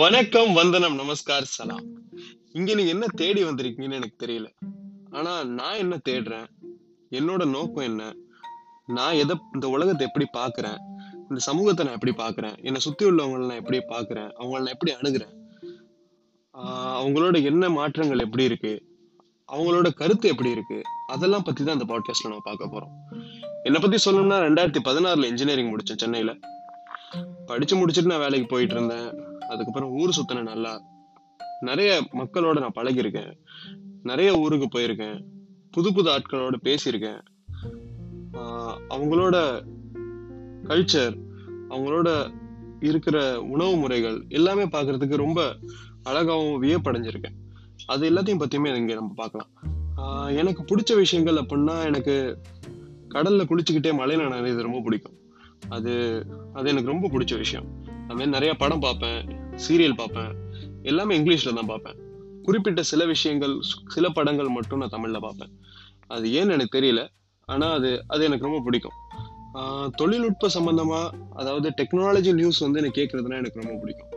வணக்கம் வந்தனம் நமஸ்கார் சலாம். இங்க நீங்க என்ன தேடி வந்திருக்கீங்கன்னு எனக்கு தெரியல. ஆனா நான் என்ன தேடுறேன்? என்னோட நோக்கம் என்ன? நான் எதை இந்த உலகத்தை எப்படி பாக்குறேன் இந்த சமூகத்தை நான் எப்படி பாக்குறேன் என்னை சுத்தி உள்ளவங்களை நான் எப்படி பாக்குறேன் அவங்கள நான் எப்படி அணுகிறேன்? அவங்களோட என்ன மாற்றங்கள் எப்படி இருக்கு? அவங்களோட கருத்து எப்படி இருக்கு? அதெல்லாம் பத்தி தான் இந்த பாட்காஸ்ட்ல நம்ம பார்க்க போறோம். என்னை பத்தி சொல்லணும்னா ரெண்டாயிரத்தி பதினாறுல இன்ஜினியரிங் முடிச்சேன் சென்னையில. படிச்சு முடிச்சுட்டு நான் வேலைக்கு போயிட்டு இருந்தேன். அதுக்கப்புறம் ஊர் சுத்தினேன் நல்லா. நிறைய மக்களோட நான் பழகியிருக்கேன். நிறைய ஊருக்கு போயிருக்கேன். புது புது ஆட்களோட பேசியிருக்கேன். அவங்களோட கல்ச்சர் அவங்களோட இருக்கிற உணவு முறைகள் எல்லாமே பார்க்கறதுக்கு ரொம்ப அழகாகவும் வியப்படைஞ்சிருக்கேன். அது எல்லாத்தையும் பற்றியுமே இங்கே நம்ம பார்க்கலாம். எனக்கு பிடிச்ச விஷயங்கள் அப்படின்னா எனக்கு கடல்ல குளிச்சுக்கிட்டே மலையில நனைறது ரொம்ப பிடிக்கும். அது அது எனக்கு ரொம்ப பிடிச்ச விஷயம். அது மாதிரி நிறைய படம் பார்ப்பேன். சீரியல் பார்ப்பேன். எல்லாமே இங்கிலீஷ்ல தான் பார்ப்பேன். குறிப்பிட்ட சில விஷயங்கள் சில படங்கள் மட்டும் நான் தமிழ்ல பார்ப்பேன். அது ஏன்னு எனக்கு தெரியல. ஆனா அது அது எனக்கு ரொம்ப பிடிக்கும். தொழில்நுட்ப சம்பந்தமா அதாவது டெக்னாலஜி நியூஸ் வந்து எனக்கு கேட்கறதுனா எனக்கு ரொம்ப பிடிக்கும்.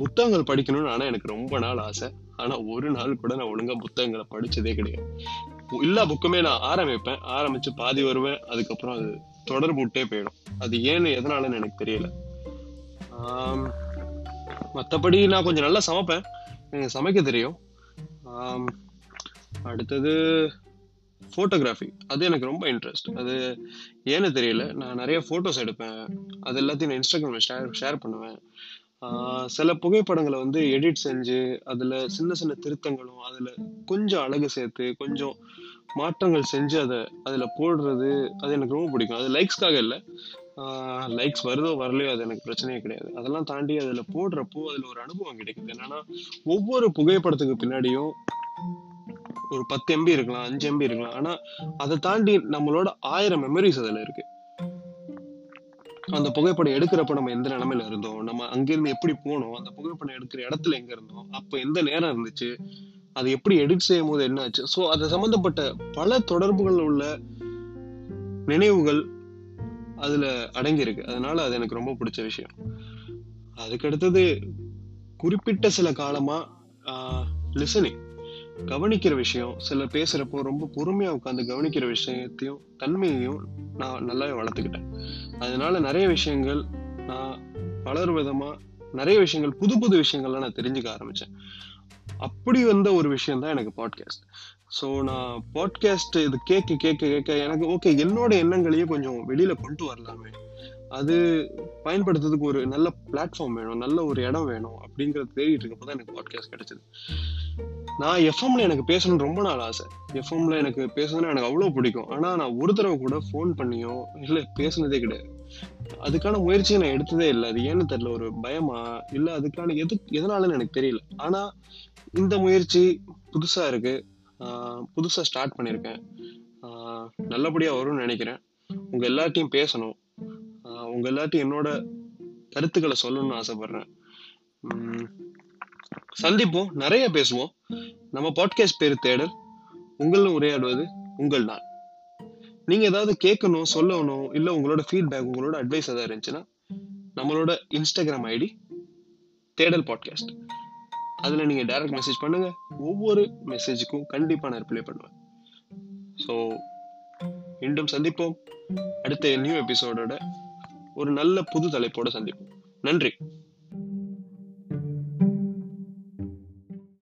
புத்தகங்கள் படிக்கணும்னு ஆனால் எனக்கு ரொம்ப நாள் ஆசை. ஆனால் ஒரு நாள் கூட நான் ஒழுங்காக புத்தகங்களை படித்ததே கிடையாது. எல்லா புக்குமே நான் ஆரம்பிப்பேன். ஆரம்பித்து பாதி வருவேன். அதுக்கப்புறம் அது தொடர்பு விட்டே போயிடும். அது ஏன்னு எதனாலன்னு எனக்கு தெரியல. மற்றபடி நான் கொஞ்சம் நல்லா சமைப்பேன். எனக்கு சமைக்க தெரியும். அடுத்தது ஃபோட்டோகிராஃபி அது எனக்கு ரொம்ப இன்ட்ரெஸ்ட் அது ஏன்னு தெரியல. நான் நிறைய ஃபோட்டோஸ் எடுப்பேன். அது எல்லாத்தையும் நான் இன்ஸ்டாகிராமில் ஷேர் ஷேர் பண்ணுவேன். சில புகைப்படங்களை வந்து எடிட் செஞ்சு அதில் சின்ன சின்ன திருத்தங்களும் அதில் கொஞ்சம் அழகு சேர்த்து கொஞ்சம் மாற்றங்கள் செஞ்சு அதை அதில் போடுறது அது எனக்கு ரொம்ப பிடிக்கும். அது லைக்ஸ்க்காக இல்லை. லைக்ஸ் வருதோ வரலையோ அது எனக்கு பிரச்சனையே கிடையாது. அதெல்லாம் தாண்டி அதுல போடுறப்போ அதுல ஒரு அனுபவம் கிடைக்குது. என்னன்னா ஒவ்வொரு புகைப்படத்துக்கு பின்னாடியும் ஒரு பத்து எம்பி இருக்கலாம் அஞ்சு எம்பி இருக்கலாம். ஆனா அதை தாண்டி நம்மளோட ஆயிரம் மெமரிஸ் அதுல இருக்கு. அந்த புகைப்படம் எடுக்கிறப்ப நம்ம எந்த நிலமையில இருந்தோம்? நம்ம அங்கிருந்து எப்படி போனோம்? அந்த புகைப்படம் எடுக்கிற இடத்துல எங்க இருந்தோம்? அப்போ எந்த நேரம் இருந்துச்சு? அது எப்படி எடிட் செய்யும் போது என்ன ஆச்சு ஸோ அது சம்பந்தப்பட்ட பல தொடர்புகள் உள்ள நினைவுகள் அதுல அடங்கி இருக்கு அதனால அது எனக்கு ரொம்ப பிடிச்ச விஷயம். அதுக்கு அடுத்தது குறிப்பிட்ட சில காலமா லிசனிங் கவனிக்கிற விஷயம் சில பேசுறப்போ ரொம்ப பொறுமையா உட்காந்து கவனிக்கிற விஷயத்தையும் தன்மையையும் நான் நல்லாவே வளர்த்துக்கிட்டேன். அதனால நிறைய விஷயங்கள் நான் வளர் விதமா நிறைய விஷயங்கள் புது புது விஷயங்கள்லாம் நான் தெரிஞ்சுக்க ஆரம்பிச்சேன். அப்படி வந்த ஒரு விஷயம் தான் எனக்கு பாட்காஸ்ட் ஸோ நான் பாட்காஸ்ட் இது கேட்க கேட்க கேட்க எனக்கு ஓகே என்னோட எண்ணங்களையே கொஞ்சம் வெளியில கொண்டு வரலாமே. அது பயன்படுத்துறதுக்கு ஒரு நல்ல பிளாட்ஃபார்ம் வேணும் நல்ல ஒரு இடம் வேணும் அப்படிங்கிறத தேடிட்டு இருக்கப்போ தான் எனக்கு பாட்காஸ்ட் கிடைச்சது. நான் எஃப்எம்ல எனக்கு பேசணும்னு ரொம்ப நாள் ஆசை. எஃப்எம்ல எனக்கு பேசணும்னா எனக்கு அவ்வளோ பிடிக்கும். ஆனால் நான் ஒரு தடவை கூட ஃபோன் பண்ணியோ இல்லை பேசுனதே கிடையாது. அதுக்கான முயற்சியை நான் எடுத்ததே இல்லை. அது ஏன்னு தெரியல ஒரு பயமா? இல்லை அதுக்கான எது எதனாலன்னு எனக்கு தெரியல. ஆனால் இந்த முயற்சி புதுசாக இருக்குது புதுசாக ஸ்டார்ட் பண்ணியிருக்கேன் நல்லபடியாக வரும்னு நினைக்கிறேன். உங்கள் எல்லார்ட்டையும் பேசணும். உங்கள் உங்க எல்லார்ட்டையும் என்னோட கருத்துக்களை சொல்லணும்னு ஆசைப்படுறேன். சந்திப்போம். நிறைய பேசுவோம். நம்ம பாட்காஸ்ட் பேர் தேடல். உங்களும் உரையாடுவது உங்கள் நான் நீங்கள் ஏதாவது கேட்கணும் சொல்லணும் இல்லை உங்களோட ஃபீட்பேக் உங்களோட அட்வைஸ் எதாவது இருந்துச்சுன்னா நம்மளோட இன்ஸ்டாகிராம் ஐடி தேடல் பாட்காஸ்ட் அதில் நீங்கள் டைரக்ட் மெசேஜ் பண்ணுங்கள் ஒவ்வொரு மெசேஜுக்கும் கண்டிப்பாக நான் ரிப்ளை பண்ணுவேன். ஸோ மீண்டும் சந்திப்போம். அடுத்த நியூ எபிசோடோட ஒரு நல்ல புது தலைப்போடு சந்திப்போம். நன்றி.